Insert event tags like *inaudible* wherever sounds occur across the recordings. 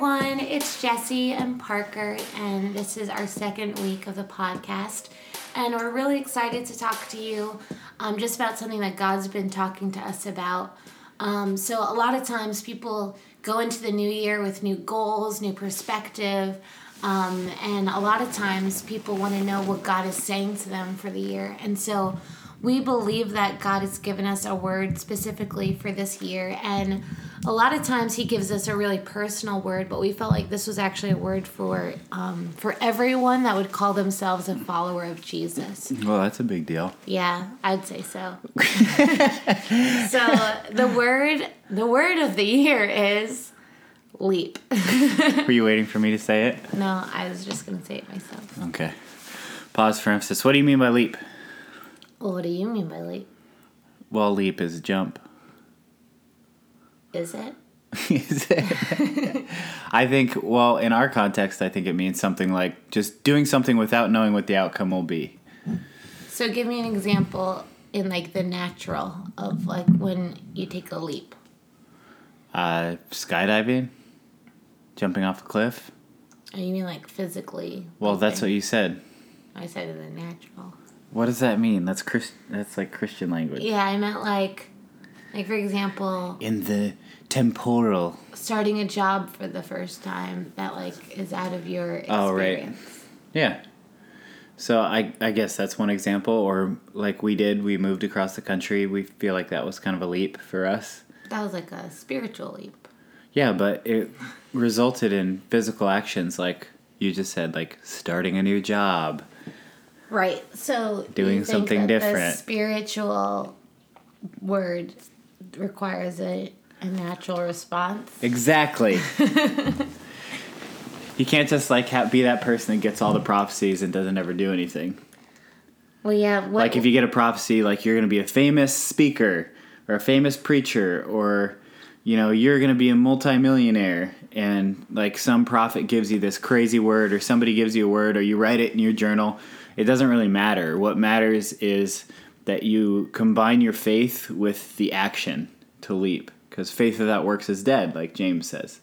everyone. It's Jesse and Parker, and this is our second week of the podcast. And we're really excited to talk to you um, just about something that God's been talking to us about. Um, so, a lot of times people go into the new year with new goals, new perspective, um, and a lot of times people want to know what God is saying to them for the year. And so, we believe that God has given us a word specifically for this year. And a lot of times he gives us a really personal word, but we felt like this was actually a word for um, for everyone that would call themselves a follower of Jesus. Well, that's a big deal. Yeah, I'd say so. *laughs* so the word the word of the year is leap. *laughs* Were you waiting for me to say it? no, I was just gonna say it myself. Okay. Pause for emphasis. What do you mean by leap? Well, what do you mean by leap? Well, leap is jump. Is it? *laughs* Is it? I think, well, in our context, I think it means something like just doing something without knowing what the outcome will be. So give me an example in like the natural of like when you take a leap. Uh, skydiving, jumping off a cliff. Oh, you mean like physically? Well, that's what you said. I said in the natural. What does that mean? That's Chris. That's like Christian language. Yeah, I meant like, like for example, In the temporal. starting a job for the first time that like is out of your experience. Oh, right. Yeah. So I I guess that's one example. Or like we did, we moved across the country. We feel like that was kind of a leap for us. That was like a spiritual leap. Yeah, but it resulted in physical actions like you just said, like starting a new job. Right. So Doing something different. The spiritual word requires a, a natural response. Exactly. *laughs* you can't just like ha- be that person that gets all the prophecies and doesn't ever do anything. Well, yeah. What, Like if you get a prophecy, like you're going to be a famous speaker or a famous preacher, or you know you're going to be a multimillionaire, and like some prophet gives you this crazy word, or somebody gives you a word, or you write it in your journal. It doesn't really matter. What matters is that you combine your faith with the action to leap, because faith without works is dead, like James says.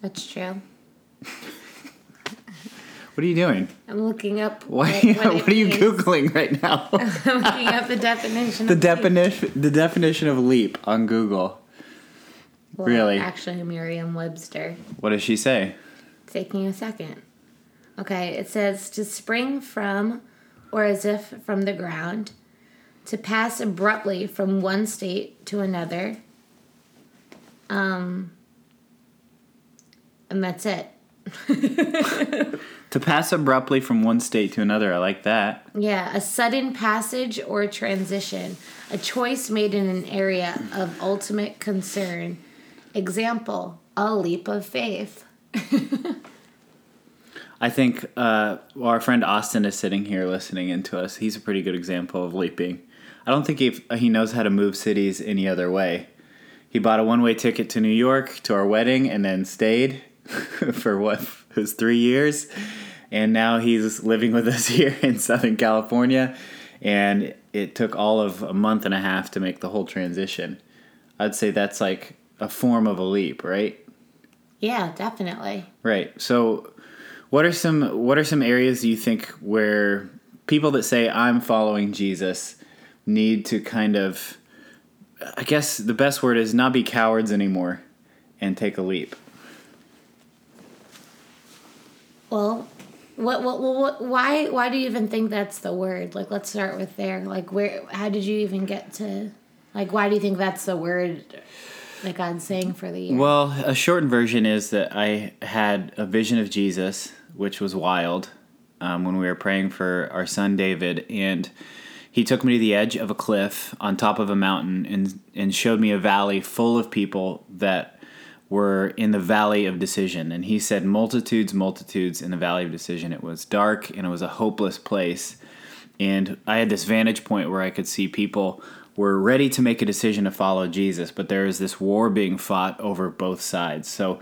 That's true. What are you doing? I'm looking up. Why? What, what, What, are you googling right now? *laughs* I'm looking up the definition. the of leap. definition. The definition of leap on Google. Well, really? Actually, Merriam-Webster. What does she say? Taking a second. Okay, it says to spring from, or as if from the ground, to pass abruptly from one state to another. Um, and that's it. *laughs* To pass abruptly from one state to another. I like that. Yeah, a sudden passage or transition, a choice made in an area of ultimate concern. Example, a leap of faith. *laughs* I think uh, well, our friend Austin is sitting here listening in to us. He's a pretty good example of leaping. I don't think he he knows how to move cities any other way. He bought a one way ticket to New York to our wedding and then stayed *laughs* for what was three years, and now he's living with us *laughs* here in Southern California. And it took all of a month and a half to make the whole transition. I'd say that's like a form of a leap, right? Yeah, definitely. Right. So, what are some what are some areas you think where people that say I'm following Jesus need to kind of I guess the best word is not be cowards anymore and take a leap. Well, what, what, what, why, why do you even think that's the word? Like, let's start with there. Like, where, how did you even get to, like, why do you think that's the word that God's saying for the year? Well, a shortened version is that I had a vision of Jesus, which was wild, um, when we were praying for our son David, and he took me to the edge of a cliff on top of a mountain and and showed me a valley full of people that were in the valley of decision. And he said, multitudes, multitudes in the valley of decision. It was dark and it was a hopeless place. And I had this vantage point where I could see people were ready to make a decision to follow Jesus, but there is this war being fought over both sides. So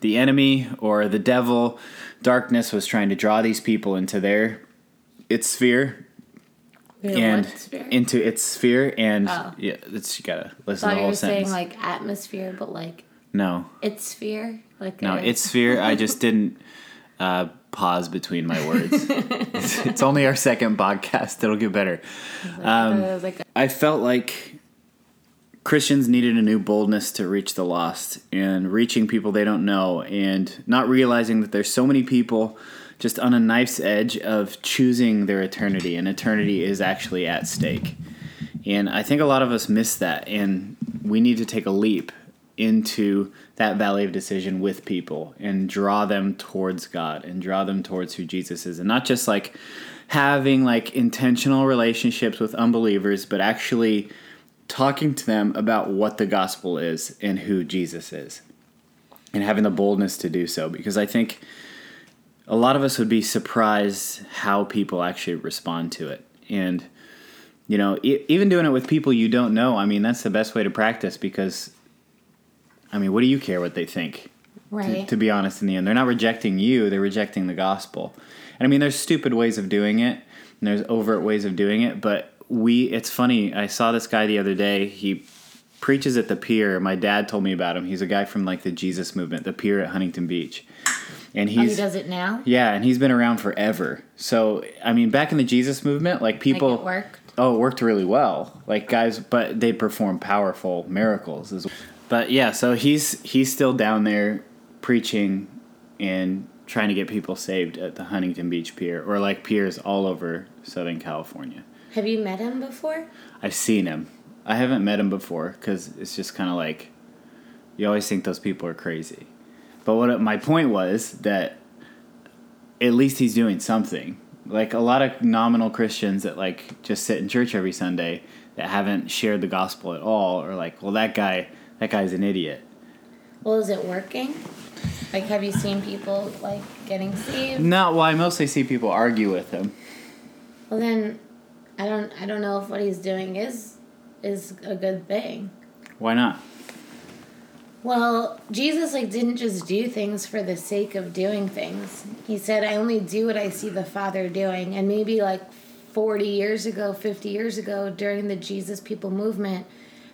the enemy or the devil, darkness was trying to draw these people into their its sphere and into its sphere and Oh. yeah, it's you gotta I listen to the you whole were saying sentence. like atmosphere, but like no, its sphere. Like No, a- it's sphere. I just *laughs* didn't uh, pause between my words. it's, *laughs* it's only our second podcast. It'll get better. Um, uh, like a- I felt like Christians needed a new boldness to reach the lost and reaching people they don't know and not realizing that there's so many people just on a knife's edge of choosing their eternity and eternity is actually at stake. And I think a lot of us miss that and we need to take a leap into that valley of decision with people and draw them towards God and draw them towards who Jesus is and not just like having like intentional relationships with unbelievers but actually talking to them about what the gospel is and who Jesus is and having the boldness to do so because I think a lot of us would be surprised how people actually respond to it. And you know e- even doing it with people you don't know i mean that's the best way to practice because i mean what do you care what they think? To, right. to be honest in the end they're not rejecting you they're rejecting the gospel. And i mean there's stupid ways of doing it and there's overt ways of doing it but we it's funny i saw this guy the other day he preaches at the pier my dad told me about him he's a guy from like the jesus movement the pier at huntington beach and oh, he does it now. yeah, and he's been around forever. So, I mean, back in the Jesus movement, like people Like it worked. Oh, it worked really well. Like guys, but they perform powerful miracles as well. But yeah, so he's he's still down there preaching and trying to get people saved at the Huntington Beach Pier or like piers all over Southern California. Have you met him before? I've seen him. I haven't met him before cuz it's just kind of like you always think those people are crazy. But what my point was that at least he's doing something. Like a lot of nominal Christians that like just sit in church every Sunday that haven't shared the gospel at all are like, well that guy that guy's an idiot. Well, is it working? Like, have you seen people like getting saved? No, well I mostly see people argue with him. Well, then, I don't. I don't know if what he's doing is is a good thing. Why not? Well, Jesus like didn't just do things for the sake of doing things. He said, "I only do what I see the Father doing." And maybe like 40 years ago, 50 years ago during the Jesus people movement,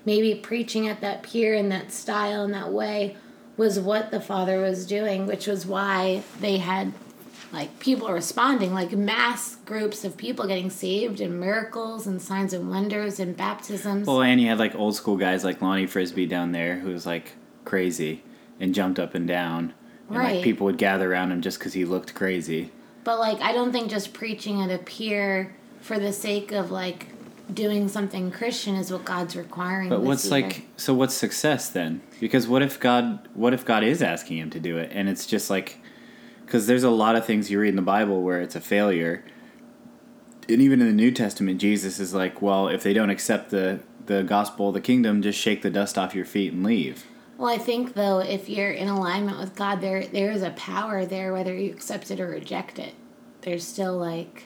maybe preaching at that pier in that style in that way was what the Father was doing, which was why they had like people responding, like mass groups of people getting saved and miracles and signs and wonders and baptisms. Well, and you had like old school guys like Lonnie Frisbee down there who was like crazy and jumped up and down. And Right. like people would gather around him just because he looked crazy. But like I don't think just preaching at a pier for the sake of like doing something Christian is what God's requiring. But what's year. like so what's success then? Because what if God what if God is asking him to do it and it's just like cuz there's a lot of things you read in the Bible where it's a failure. And even in the New Testament Jesus is like, well, if they don't accept the the gospel of the kingdom, just shake the dust off your feet and leave. Well, I think though, if you're in alignment with God, there there is a power there, whether you accept it or reject it. There's still like,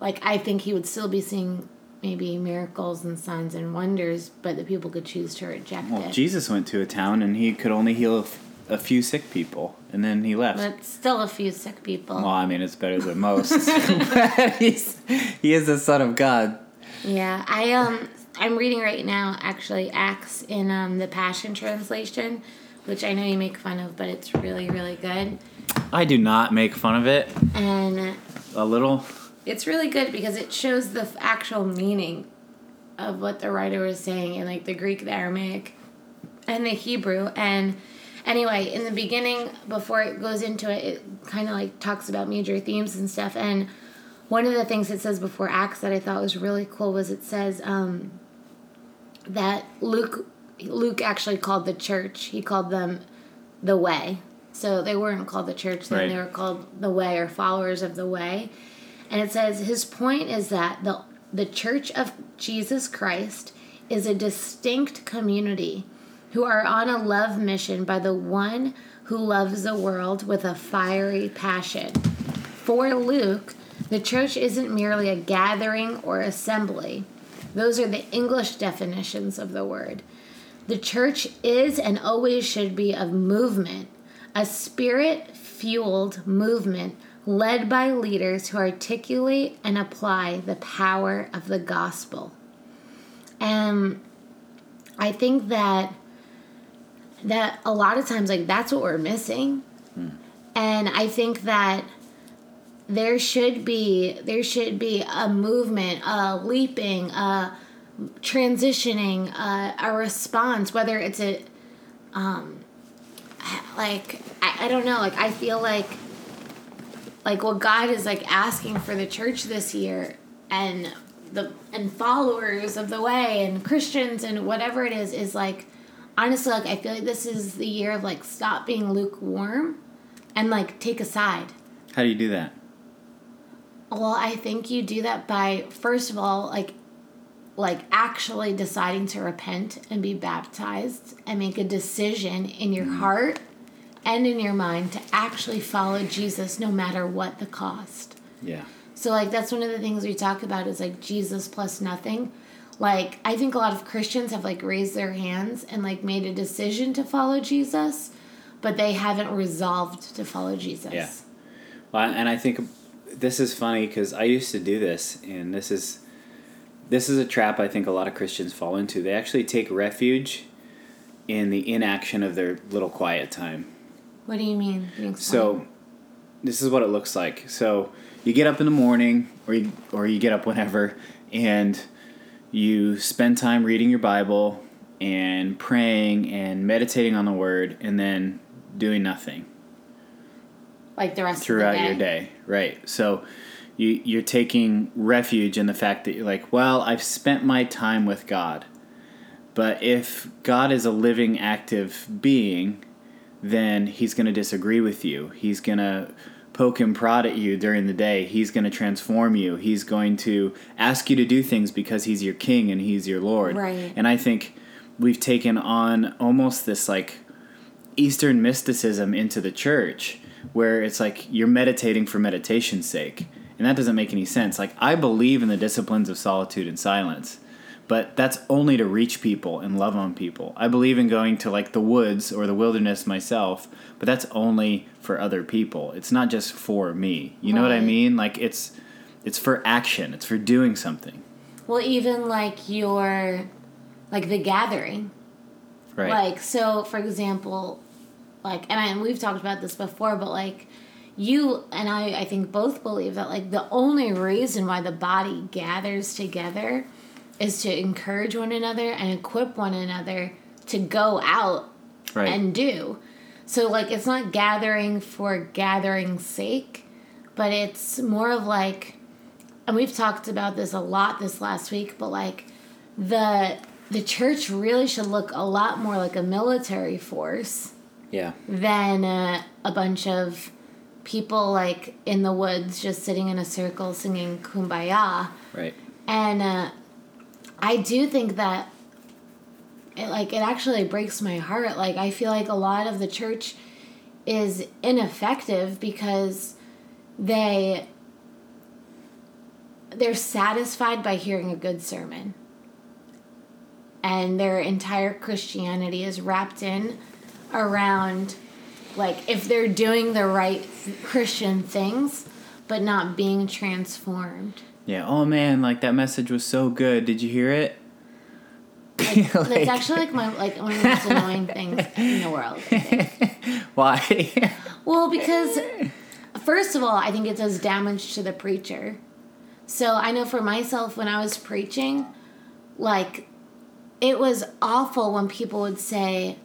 like I think He would still be seeing maybe miracles and signs and wonders, but the people could choose to reject Well, it. Well, Jesus went to a town and he could only heal a few sick people and then he left. but still, a few sick people. Well, I mean, it's better than most. *laughs* But he's, he is the Son of God. Yeah, I um I'm reading right now actually Acts in um the Passion translation, which I know you make fun of, but it's really really good. I do not make fun of it And a little. it's really good because it shows the f- actual meaning of what the writer was saying in like the Greek, the Aramaic, and the Hebrew. And anyway, in the beginning, before it goes into it, it kind of like talks about major themes and stuff. And one of the things it says before Acts that I thought was really cool was it says um, that Luke Luke actually called the church. He called them the way. So they weren't called the church then; Right. they were called the way or followers of the way. And it says his point is that the the Church of Jesus Christ is a distinct community who are on a love mission by the one who loves the world with a fiery passion. For Luke, the church isn't merely a gathering or assembly. Those are the English definitions of the word. The church is and always should be a movement, a spirit fueled movement led by leaders who articulate and apply the power of the gospel. And I think that that a lot of times like that's what we're missing. And I think that there should be there should be a movement, a leaping, a transitioning, a, a response, whether it's a um like I, I don't know, like I feel like like what God is like asking for the church this year and the and followers of the way and Christians and whatever it is is like honestly like I feel like this is the year of like stop being lukewarm and like take a side. How do you do that? Well, I think you do that by first of all like like actually deciding to repent and be baptized and make a decision in your mm. heart and in your mind to actually follow Jesus no matter what the cost. Yeah. So like that's one of the things we talk about is like Jesus plus nothing. Like I think a lot of Christians have like raised their hands and like made a decision to follow Jesus, but they haven't resolved to follow Jesus. Yeah. Well, and I think this is funny because I used to do this, and this is this is a trap I think a lot of Christians fall into. They actually take refuge in the inaction of their little quiet time. What do you mean? You? So, this is what it looks like. So, you get up in the morning, or you, or you get up whenever, and you spend time reading your Bible and praying and meditating on the Word, and then doing nothing like the rest throughout of the your day, right? So, you you're taking refuge in the fact that you're like, well, I've spent my time with God, but if God is a living, active being, then He's going to disagree with you. He's going to poke and prod at you during the day. He's going to transform you. He's going to ask you to do things because He's your King and He's your Lord. Right. And I think we've taken on almost this like Eastern mysticism into the church where it's like you're meditating for meditation's sake. And that doesn't make any sense. Like, I believe in the disciplines of solitude and silence, but that's only to reach people and love on people. I believe in going to like the woods or the wilderness myself, but that's only for other people. It's not just for me. You know what I mean? Like, it's it's for action. It's for doing something. Well, even like your like the gathering. Right. Like so for example, like and I and we've talked about this before, but like you and I I think both believe that like the only reason why the body gathers together is to encourage one another and equip one another to go out right. and do. So like it's not gathering for gathering's sake, but it's more of like and we've talked about this a lot this last week, but like the the church really should look a lot more like a military force yeah. than uh, a bunch of people like in the woods just sitting in a circle singing kumbaya. Right. And uh, I do think that it like it actually breaks my heart. Like I feel like a lot of the church is ineffective because they they're satisfied by hearing a good sermon. And their entire Christianity is wrapped in around like if they're doing the right Christian things but not being transformed. Yeah. Oh man, like that message was so good. Did you hear it? Like, *laughs* Like- that's actually like my like one of the most annoying things in the world. *laughs* Why? Well, because first of all, I think it does damage to the preacher. So I know for myself when I was preaching, like it was awful when people would say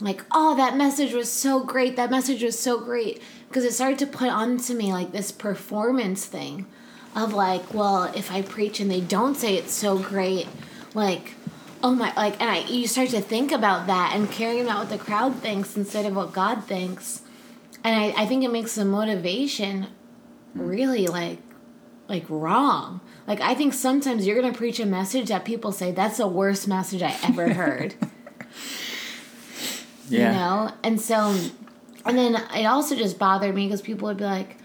like, "Oh, that message was so great. That message was so great." Because it started to put onto me like this performance thing of like, well, if I preach and they don't say it's so great, like, oh my, like, and I you start to think about that and caring about what the crowd thinks instead of what God thinks, and I, I think it makes the motivation really like like wrong. Like I think sometimes you're gonna preach a message that people say that's the worst message I ever *laughs* heard. yeah. You know? And so and then it also just bothered me because people would be like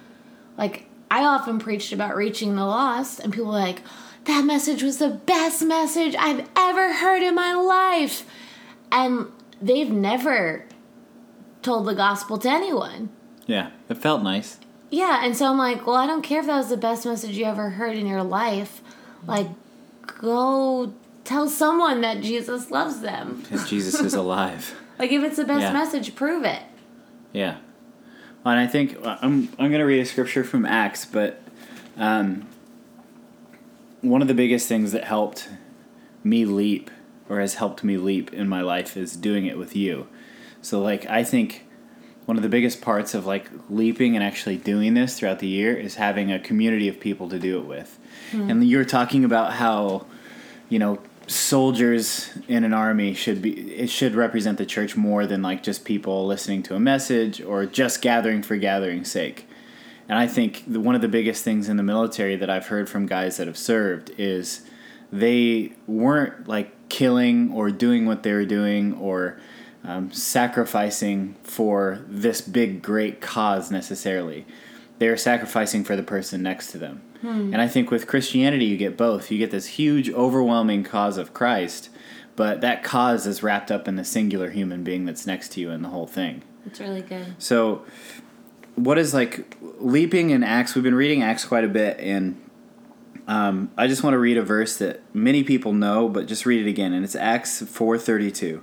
like I often preached about reaching the lost and people were like, that message was the best message I've ever heard in my life. And they've never told the gospel to anyone. Yeah. It felt nice. Yeah, and so I'm like, well, I don't care if that was the best message you ever heard in your life. Like, go tell someone that Jesus loves them. *laughs* Because Jesus is alive. *laughs* Like if it's the best Yeah. message, prove it. Yeah. And I think I'm I'm going to read a scripture from Acts, but um, one of the biggest things that helped me leap or has helped me leap in my life is doing it with you. So like I think one of the biggest parts of like leaping and actually doing this throughout the year is having a community of people to do it with. Hmm. And you were talking about how you know soldiers in an army should be it should represent the church more than like just people listening to a message or just gathering for gathering's sake and i think the, one of the biggest things in the military that i've heard from guys that have served is they weren't like killing or doing what they were doing or um, sacrificing for this big great cause necessarily they are sacrificing for the person next to them and I think with Christianity, you get both. You get this huge, overwhelming cause of Christ, but that cause is wrapped up in the singular human being that's next to you in the whole thing. It's really good. So, what is like leaping in Acts? We've been reading Acts quite a bit, and um, I just want to read a verse that many people know, but just read it again, and it's Acts four thirty two.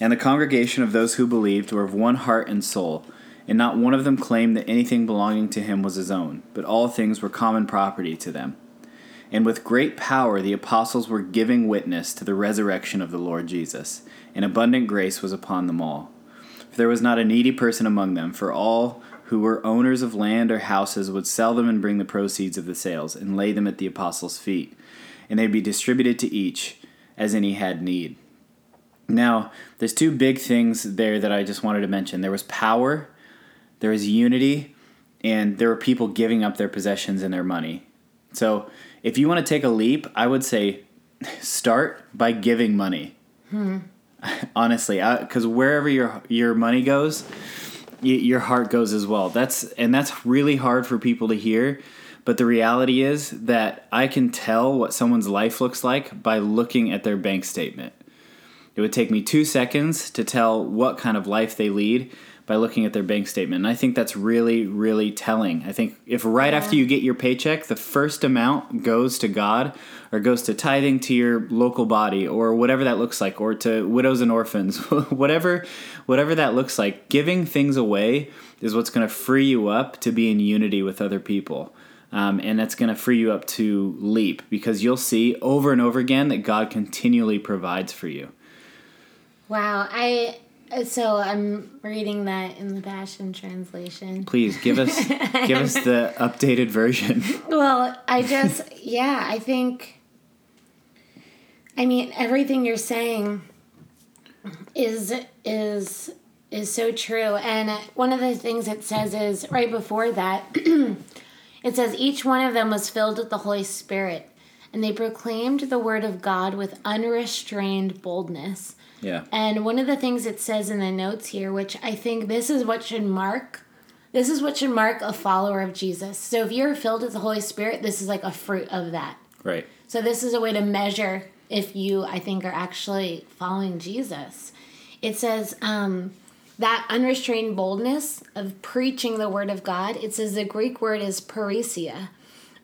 And the congregation of those who believed were of one heart and soul, and not one of them claimed that anything belonging to him was his own, but all things were common property to them. And with great power the apostles were giving witness to the resurrection of the Lord Jesus, and abundant grace was upon them all. For there was not a needy person among them, for all who were owners of land or houses would sell them and bring the proceeds of the sales, and lay them at the apostles' feet, and they'd be distributed to each as any had need. Now, there's two big things there that I just wanted to mention. There was power, there was unity, and there were people giving up their possessions and their money. So, if you want to take a leap, I would say start by giving money. Hmm. *laughs* Honestly, uh, because wherever your your money goes, your heart goes as well. That's and that's really hard for people to hear. But the reality is that I can tell what someone's life looks like by looking at their bank statement. It would take me two seconds to tell what kind of life they lead by looking at their bank statement. And I think that's really, really telling. I think if right after you get your paycheck, the first amount goes to God or goes to tithing to your local body or whatever that looks like, or to widows and orphans, *laughs* whatever, whatever that looks like, giving things away is what's going to free you up to be in unity with other people. Um, and that's going to free you up to leap because you'll see over and over again that God continually provides for you. Wow, I Uh, so I'm reading that in the Passion Translation. Please give us give us the *laughs* updated version. Well, I just yeah, I think I mean everything you're saying is is is so true. And one of the things it says is right before that *clears throat* it says each one of them was filled with the Holy Spirit and they proclaimed the word of God with unrestrained boldness. Yeah. And one of the things it says in the notes here, which I think this is what should mark, this is what should mark a follower of Jesus. So if you're filled with the Holy Spirit, this is like a fruit of that. Right. So this is a way to measure if you, I think, are actually following Jesus. It says um, that unrestrained boldness of preaching the word of God. It says the Greek word is parrhesia.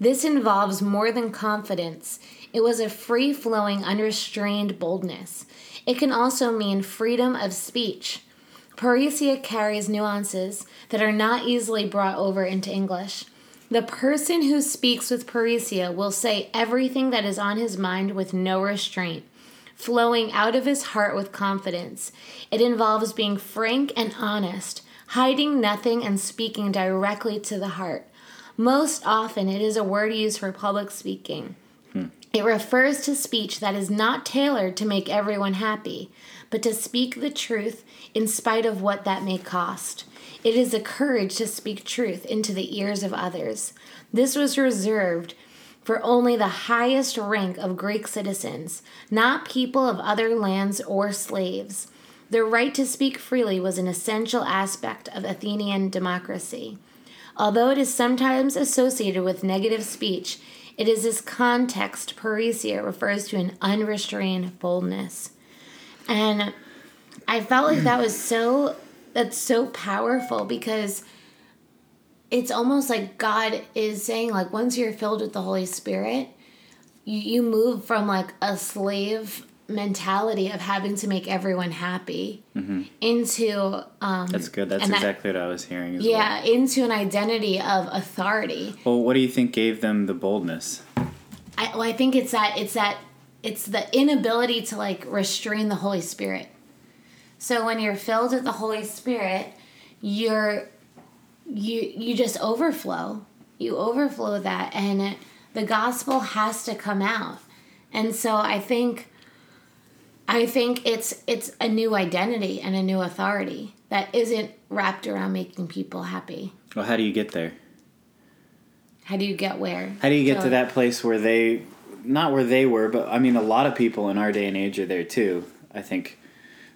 This involves more than confidence. It was a free flowing, unrestrained boldness. It can also mean freedom of speech. Parrhesia carries nuances that are not easily brought over into English. The person who speaks with parrhesia will say everything that is on his mind with no restraint, flowing out of his heart with confidence. It involves being frank and honest, hiding nothing and speaking directly to the heart. Most often, it is a word used for public speaking. It refers to speech that is not tailored to make everyone happy, but to speak the truth in spite of what that may cost. It is a courage to speak truth into the ears of others. This was reserved for only the highest rank of Greek citizens, not people of other lands or slaves. The right to speak freely was an essential aspect of Athenian democracy. Although it is sometimes associated with negative speech, it is this context parrhesia refers to an unrestrained boldness. And I felt like that was so that's so powerful because it's almost like God is saying like once you're filled with the Holy Spirit, you, you move from like a slave mentality of having to make everyone happy into um That's good. That's and that- exactly what I was hearing. As yeah into an identity of authority Well. well, what do you think gave them the boldness? I, well, I think it's that it's that it's the inability to like restrain the Holy Spirit. So when you're filled with the Holy Spirit, you're you you just overflow. You overflow that, and it, the gospel has to come out. And so I think I think it's it's a new identity and a new authority that isn't wrapped around making people happy. Well, how do you get there? How do you get where? How do you get So- to that place where they, not where they were, but I mean, a lot of people in our day and age are there too. I think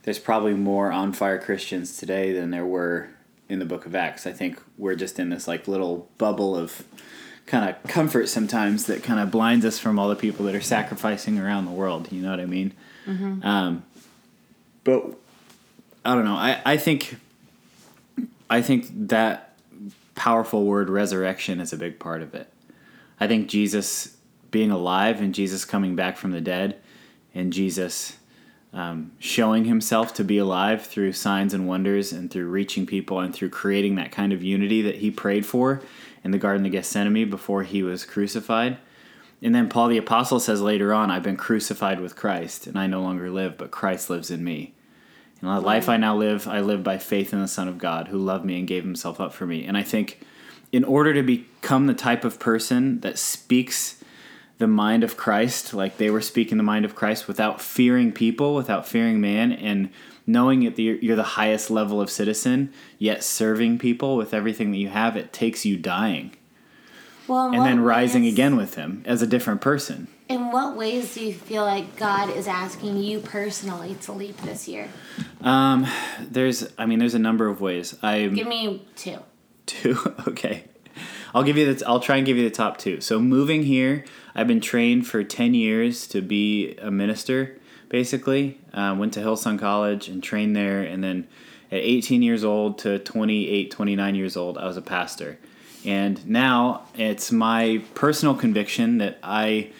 there's probably more on fire Christians today than there were in the book of Acts. I think we're just in this like little bubble of kind of comfort sometimes that kind of blinds us from all the people that are sacrificing around the world. You know what I mean? Um, but I don't know. I, I think I think that powerful word resurrection is a big part of it. I think Jesus being alive and Jesus coming back from the dead and Jesus um, showing himself to be alive through signs and wonders and through reaching people and through creating that kind of unity that he prayed for in the Garden of Gethsemane before he was crucified. And then Paul the Apostle says later on, I've been crucified with Christ, and I no longer live, but Christ lives in me. And the life I now live, I live by faith in the Son of God who loved me and gave himself up for me. And I think in order to become the type of person that speaks the mind of Christ, like they were speaking the mind of Christ without fearing people, without fearing man, and knowing that you're you're the highest level of citizen, yet serving people with everything that you have, it takes you dying well, and then rising ways- again with him as a different person. In what ways do you feel like God is asking you personally to leap this year? Um, there's, I mean, there's a number of ways. I Give me two. Two. *laughs* Okay. I'll give you the. I'll try and give you the top two. So moving here, I've been trained for ten years to be a minister. Basically, uh, went to Hillsong College and trained there, and then at 18 years old to 28, 29 years old, I was a pastor. And now it's my personal conviction that I,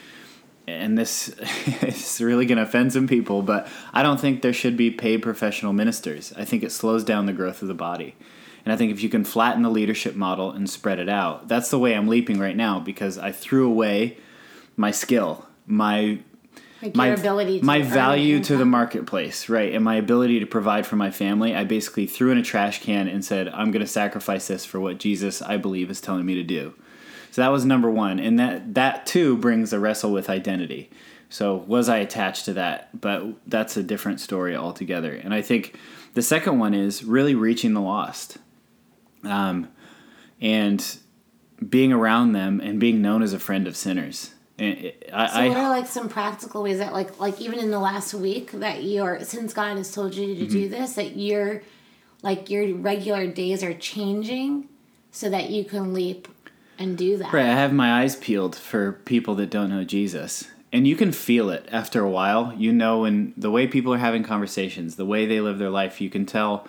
and this *laughs* is really going to offend some people, but I don't think there should be paid professional ministers. I think it slows down the growth of the body. And I think if you can flatten the leadership model and spread it out, that's the way I'm leaping right now because I threw away my skill, my Like my your ability to my value to the marketplace, right? And my ability to provide for my family. I basically threw in a trash can and said, "I'm going to sacrifice this for what Jesus I believe is telling me to do." So that was number 1, and that that too brings a wrestle with identity. So was I attached to that? But that's a different story altogether. And I think the second one is really reaching the lost. Um and being around them and being known as a friend of sinners. And it- I, So what are like some practical ways that like like even in the last week that you're since God has told you to Mm-hmm. do this that your like your regular days are changing so that you can leap and do that. Right, I have my eyes peeled for people that don't know Jesus. And you can feel it after a while. You know, when the way people are having conversations, the way they live their life, you can tell,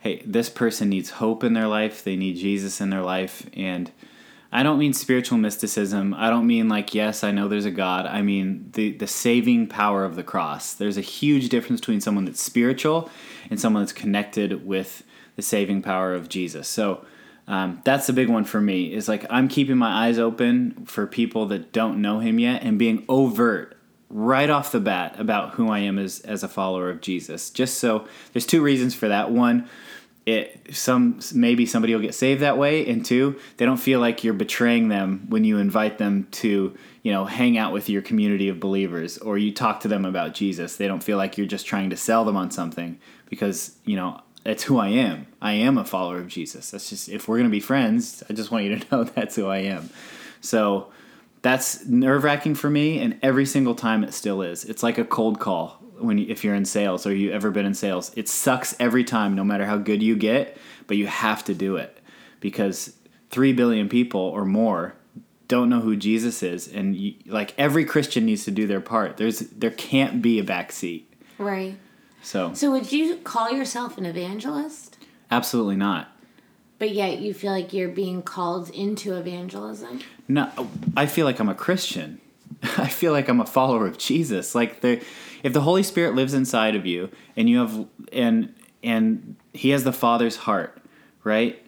hey, this person needs hope in their life. They need Jesus in their life. And I don't mean spiritual mysticism. I don't mean like, yes, I know there's a God. I mean the, the saving power of the cross. There's a huge difference between someone that's spiritual and someone that's connected with the saving power of Jesus. So, um, that's the big one for me is like i'm keeping my eyes open for people that don't know him yet and being overt right off the bat about who i am as, as a follower of jesus just so there's two reasons for that one it some maybe somebody will get saved that way and two they don't feel like you're betraying them when you invite them to you know hang out with your community of believers or you talk to them about jesus they don't feel like you're just trying to sell them on something because you know that's who I am. I am a follower of Jesus. That's just if we're gonna be friends, I just want you to *laughs* know that's who I am. So that's nerve wracking for me, and every single time it still is. It's like a cold call when you, if you're in sales or you ever been in sales. It sucks every time, no matter how good you get, but you have to do it because three billion people or more don't know who Jesus is, and you, like every Christian needs to do their part. There's there can't be a backseat. Right. So So would you call yourself an evangelist? absolutely not. But yet you feel like you're being called into evangelism? No, I feel like I'm a Christian. *laughs* I feel like I'm a follower of Jesus. Like the if the Holy Spirit lives inside of you and you have and and he has the Father's heart, right?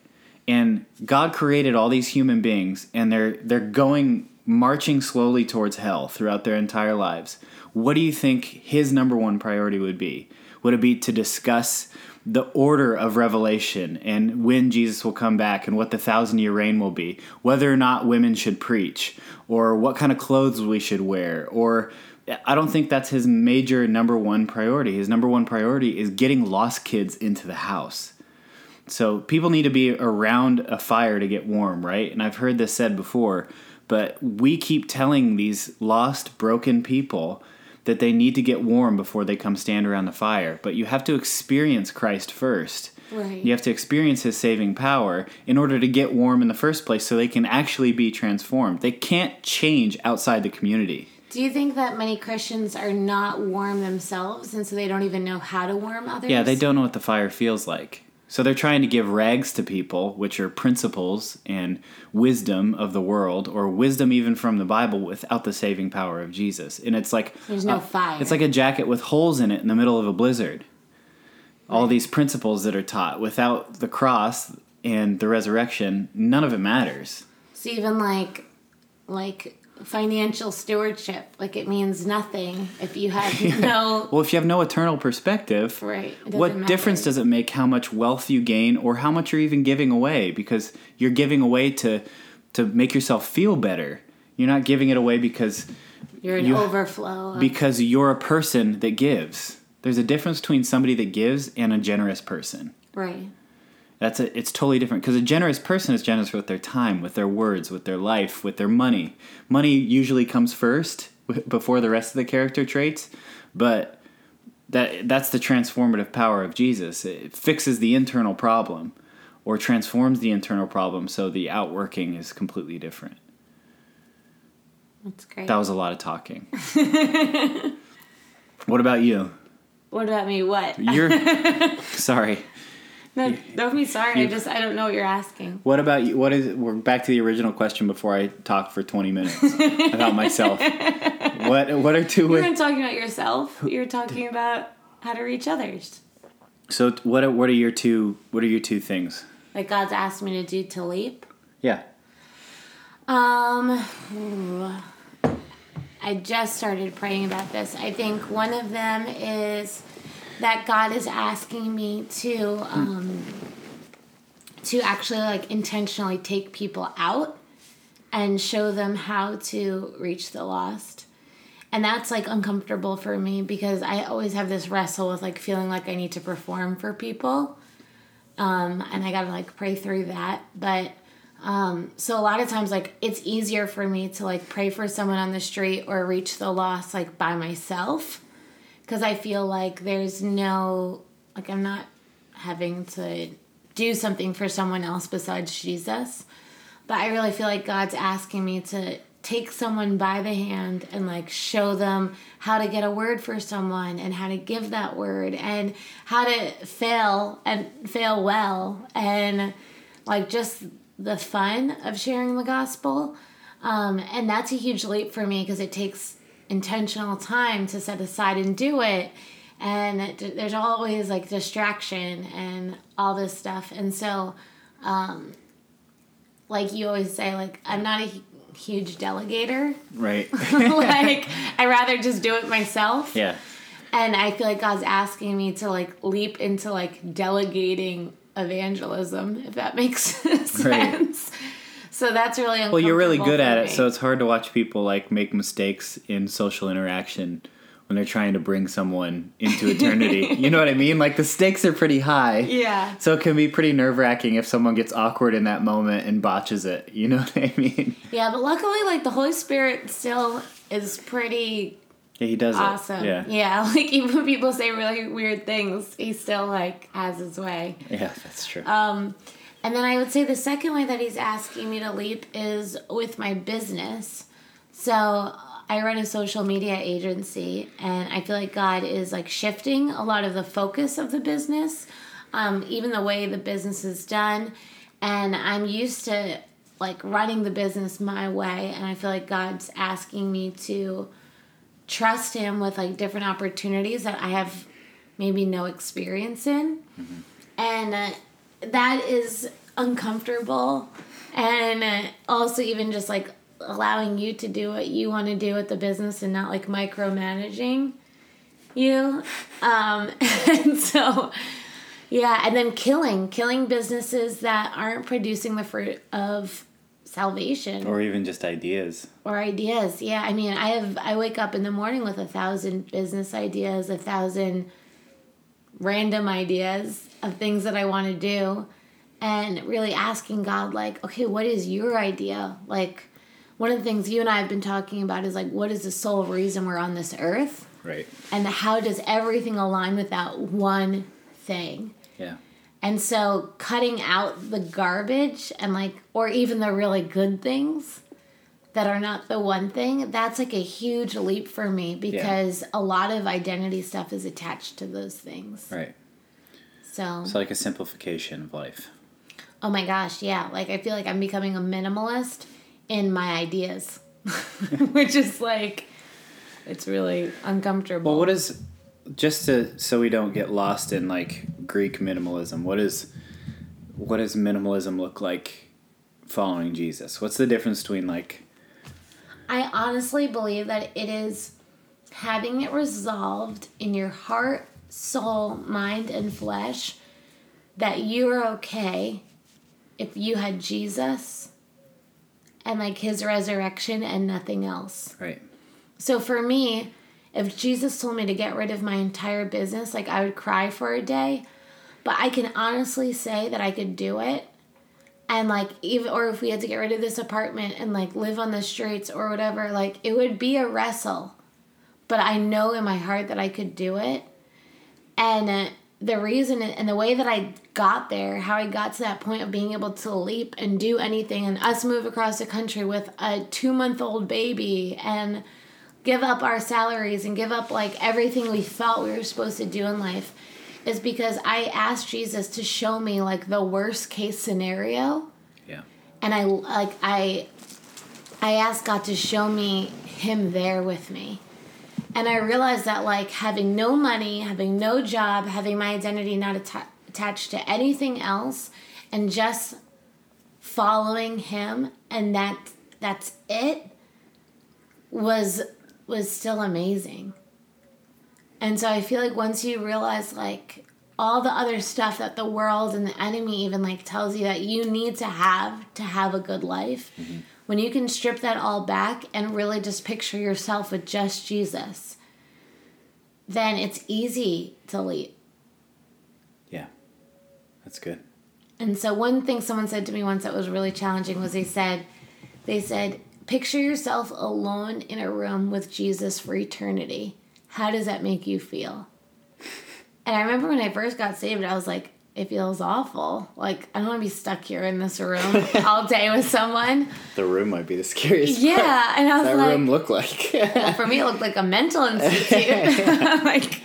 And God created all these human beings and they're they're going marching slowly towards hell throughout their entire lives. What do you think his number one priority would be? Would it be to discuss the order of revelation and when Jesus will come back and what the thousand year reign will be, whether or not women should preach, or what kind of clothes we should wear, or I don't think that's his major number one priority. His number one priority is getting lost kids into the house. So people need to be around a fire to get warm, right? And I've heard this said before, but we keep telling these lost, broken people that they need to get warm before they come stand around the fire. But you have to experience Christ first. Right. You have to experience his saving power in order to get warm in the first place so they can actually be transformed. They can't change outside the community. Do you think that many Christians are not warm themselves and so they don't even know how to warm others? Yeah, they don't know what the fire feels like. So they're trying to give rags to people, which are principles and wisdom of the world, or wisdom even from the Bible without the saving power of Jesus. And it's like There's no uh, fire. It's like a jacket with holes in it in the middle of a blizzard. All these principles that are taught without the cross and the resurrection, none of it matters. So even like like financial stewardship, like it means nothing if you have *laughs* no Well, if you have no eternal perspective, Right, what doesn't difference does it make how much wealth you gain or how much you're even giving away? Because you're giving away to to make yourself feel better. You're not giving it away because you're an you- overflow. of- because you're a person that gives. There's a difference between somebody that gives and a generous person. right. That's a, it's totally different because a generous person is generous with their time, with their words, with their life, with their money. Money usually comes first *laughs* before the rest of the character traits, but that that's the transformative power of Jesus. It fixes the internal problem or transforms the internal problem so the outworking is completely different. That's great. That was a lot of talking. *laughs* what about you? what about me? What? You're *laughs* sorry. No, don't be sorry. I just I don't know what you're asking. What about you? What is? We're back to the original question before I talk for twenty minutes *laughs* about myself. What What are two You weren't talking about yourself. You were talking about how to reach others. So what are, what are your two What are your two things? Like God's asked me to do to leap. Yeah. Um. I just started praying about this. I think one of them is that God is asking me to um, to actually like intentionally take people out and show them how to reach the lost. And that's like uncomfortable for me because I always have this wrestle with like feeling like I need to perform for people. Um, and I gotta like pray through that. But um, so a lot of times, like it's easier for me to like pray for someone on the street or reach the lost like by myself, because I feel like there's no like I'm not having to do something for someone else besides Jesus. But I really feel like God's asking me to take someone by the hand and like show them how to get a word for someone and how to give that word and how to fail and fail well and like just the fun of sharing the gospel. Um, and that's a huge leap for me because it takes intentional time to set aside and do it. And it, there's always like distraction and all this stuff. And so, um, like you always say, like, I'm not a huge delegator. Right. *laughs* like, I rather just do it myself. yeah. And I feel like God's asking me to like leap into like delegating evangelism, if that makes *laughs* sense. So that's really uncomfortable. Well, you're really good at it, me. so it's hard to watch people like make mistakes in social interaction when they're trying to bring someone into eternity. *laughs* you know what I mean? Like the stakes are pretty high. yeah. So it can be pretty nerve wracking if someone gets awkward in that moment and botches it. You know what I *laughs* mean? Yeah, but luckily, like the Holy Spirit still is pretty Yeah, he does awesome. it. Yeah. yeah. *laughs* Like even when people say really weird things, he still like has his way. Yeah, that's true. Um, and then I would say the second way that he's asking me to leap is with my business. So I run a social media agency, and I feel like God is like shifting a lot of the focus of the business, um, even the way the business is done. And I'm used to like running the business my way and I feel like God's asking me to trust him with like different opportunities that I have maybe no experience in. Mm-hmm. And uh, that is uncomfortable. And also even just like allowing you to do what you want to do with the business and not like micromanaging you. Um, *laughs* and so yeah, and then killing, killing businesses that aren't producing the fruit of salvation. Or even just ideas. Or ideas yeah. I mean i have i wake up in the morning with a thousand business ideas a thousand random ideas of things that i want to do and really asking god like okay what is your idea like one of the things you and i have been talking about is like what is the sole reason we're on this earth right and how does everything align with that one thing yeah and so cutting out the garbage and like, or even the really good things that are not the one thing, that's like a huge leap for me because yeah. a lot of identity stuff is attached to those things. Right. So it's like a simplification of life. Oh my gosh, yeah. Like I feel like I'm becoming a minimalist in my ideas, *laughs* which is like, it's really uncomfortable. Well, what is just to so we don't get lost in like Greek minimalism, what is what does minimalism look like following Jesus? What's the difference between like I honestly believe that it is having it resolved in your heart, soul, mind, and flesh that you're okay if you had Jesus and like his resurrection and nothing else. Right. So for me, if Jesus told me to get rid of my entire business, like I would cry for a day. But I can honestly say that I could do it. And like even or if we had to get rid of this apartment and like live on the streets or whatever, like it would be a wrestle. But I know in my heart that I could do it. And uh, the reason and the way that I got there, how I got to that point of being able to leap and do anything and us move across the country with a 2-month-old baby and give up our salaries and give up like everything we felt we were supposed to do in life is because I asked Jesus to show me like the worst case scenario. Yeah. And I like I I asked God to show me him there with me. And I realized that like having no money, having no job, having my identity not atta- attached to anything else and just following him and that that's it was was still amazing. And so I feel like once you realize like all the other stuff that the world and the enemy even like tells you that you need to have to have a good life, mm-hmm. When you can strip that all back and really just picture yourself with just Jesus, then it's easy to leap. Yeah. That's good. And so one thing someone said to me once that was really challenging was they said they said Picture yourself alone in a room with Jesus for eternity. How does that make you feel? And I remember when I first got saved, I was like, it feels awful. Like I don't want to be stuck here in this room *laughs* all day with someone. The room might be the scariest. Yeah, part. and I was that like, room look like? *laughs* well, for me, it looked like a mental *laughs* institute. like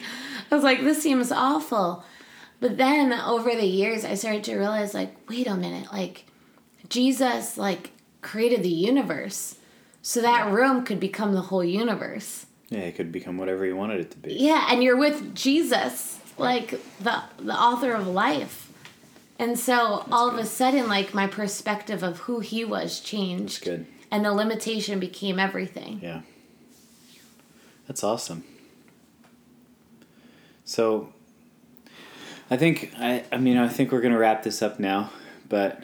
I was like, this seems awful. But then over the years, I started to realize, like, wait a minute, like Jesus, like created the universe. So that room could become the whole universe. Yeah, it could become whatever you wanted it to be. Yeah, and you're with Jesus, like the the author of life. And so That's all good. of a sudden like my perspective of who he was changed. And the limitation became everything. Yeah. That's awesome. So I think I I mean I think we're going to wrap this up now, but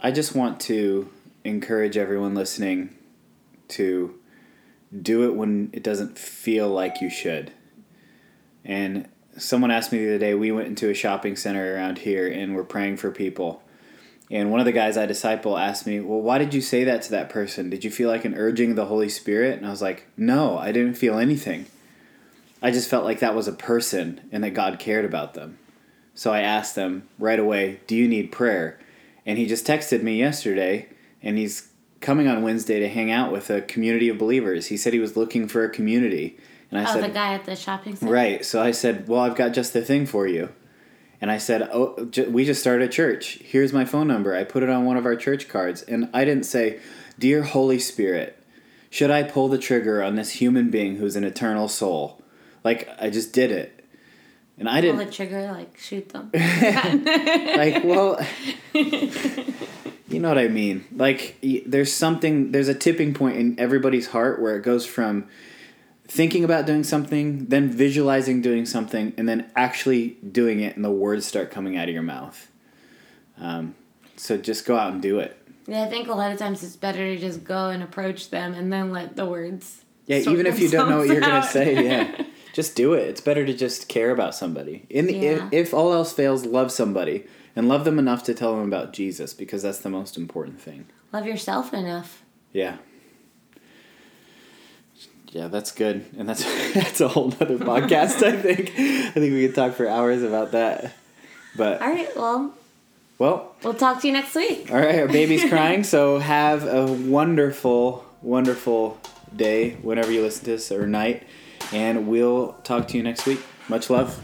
I just want to encourage everyone listening to do it when it doesn't feel like you should. And someone asked me the other day, we went into a shopping center around here and we're praying for people. And one of the guys I disciple asked me, Well, why did you say that to that person? Did you feel like an urging of the Holy Spirit? And I was like, No, I didn't feel anything. I just felt like that was a person and that God cared about them. So I asked them right away, Do you need prayer? And he just texted me yesterday, and he's coming on Wednesday to hang out with a community of believers. He said he was looking for a community. And I oh, said, the guy at the shopping center. Right. So I said, well, I've got just the thing for you. and I said, "Oh, j- we just started a church. Here's my phone number." I put it on one of our church cards, and I didn't say, "Dear Holy Spirit, should I pull the trigger on this human being who's an eternal soul?" Like I just did it, and I didn't Pull the trigger, like shoot them. *laughs* *laughs* like well you know what i mean like y- there's something there's a tipping point in everybody's heart where it goes from thinking about doing something then visualizing doing something and then actually doing it and the words start coming out of your mouth um, so just go out and do it Yeah, I think a lot of times it's better to just go and approach them and then let the words. yeah even if you don't know what you're gonna say yeah *laughs* just do it it's better to just care about somebody in the, Yeah. if, if all else fails love somebody and love them enough to tell them about jesus because that's the most important thing Love yourself enough. Yeah. Yeah, that's good, and that's *laughs* that's a whole other podcast. I think I think we could talk for hours about that. But All right, well, well, we'll talk to you next week. all right. Our baby's *laughs* crying, so have a wonderful, wonderful day whenever you listen to this or night, and we'll talk to you next week. Much love.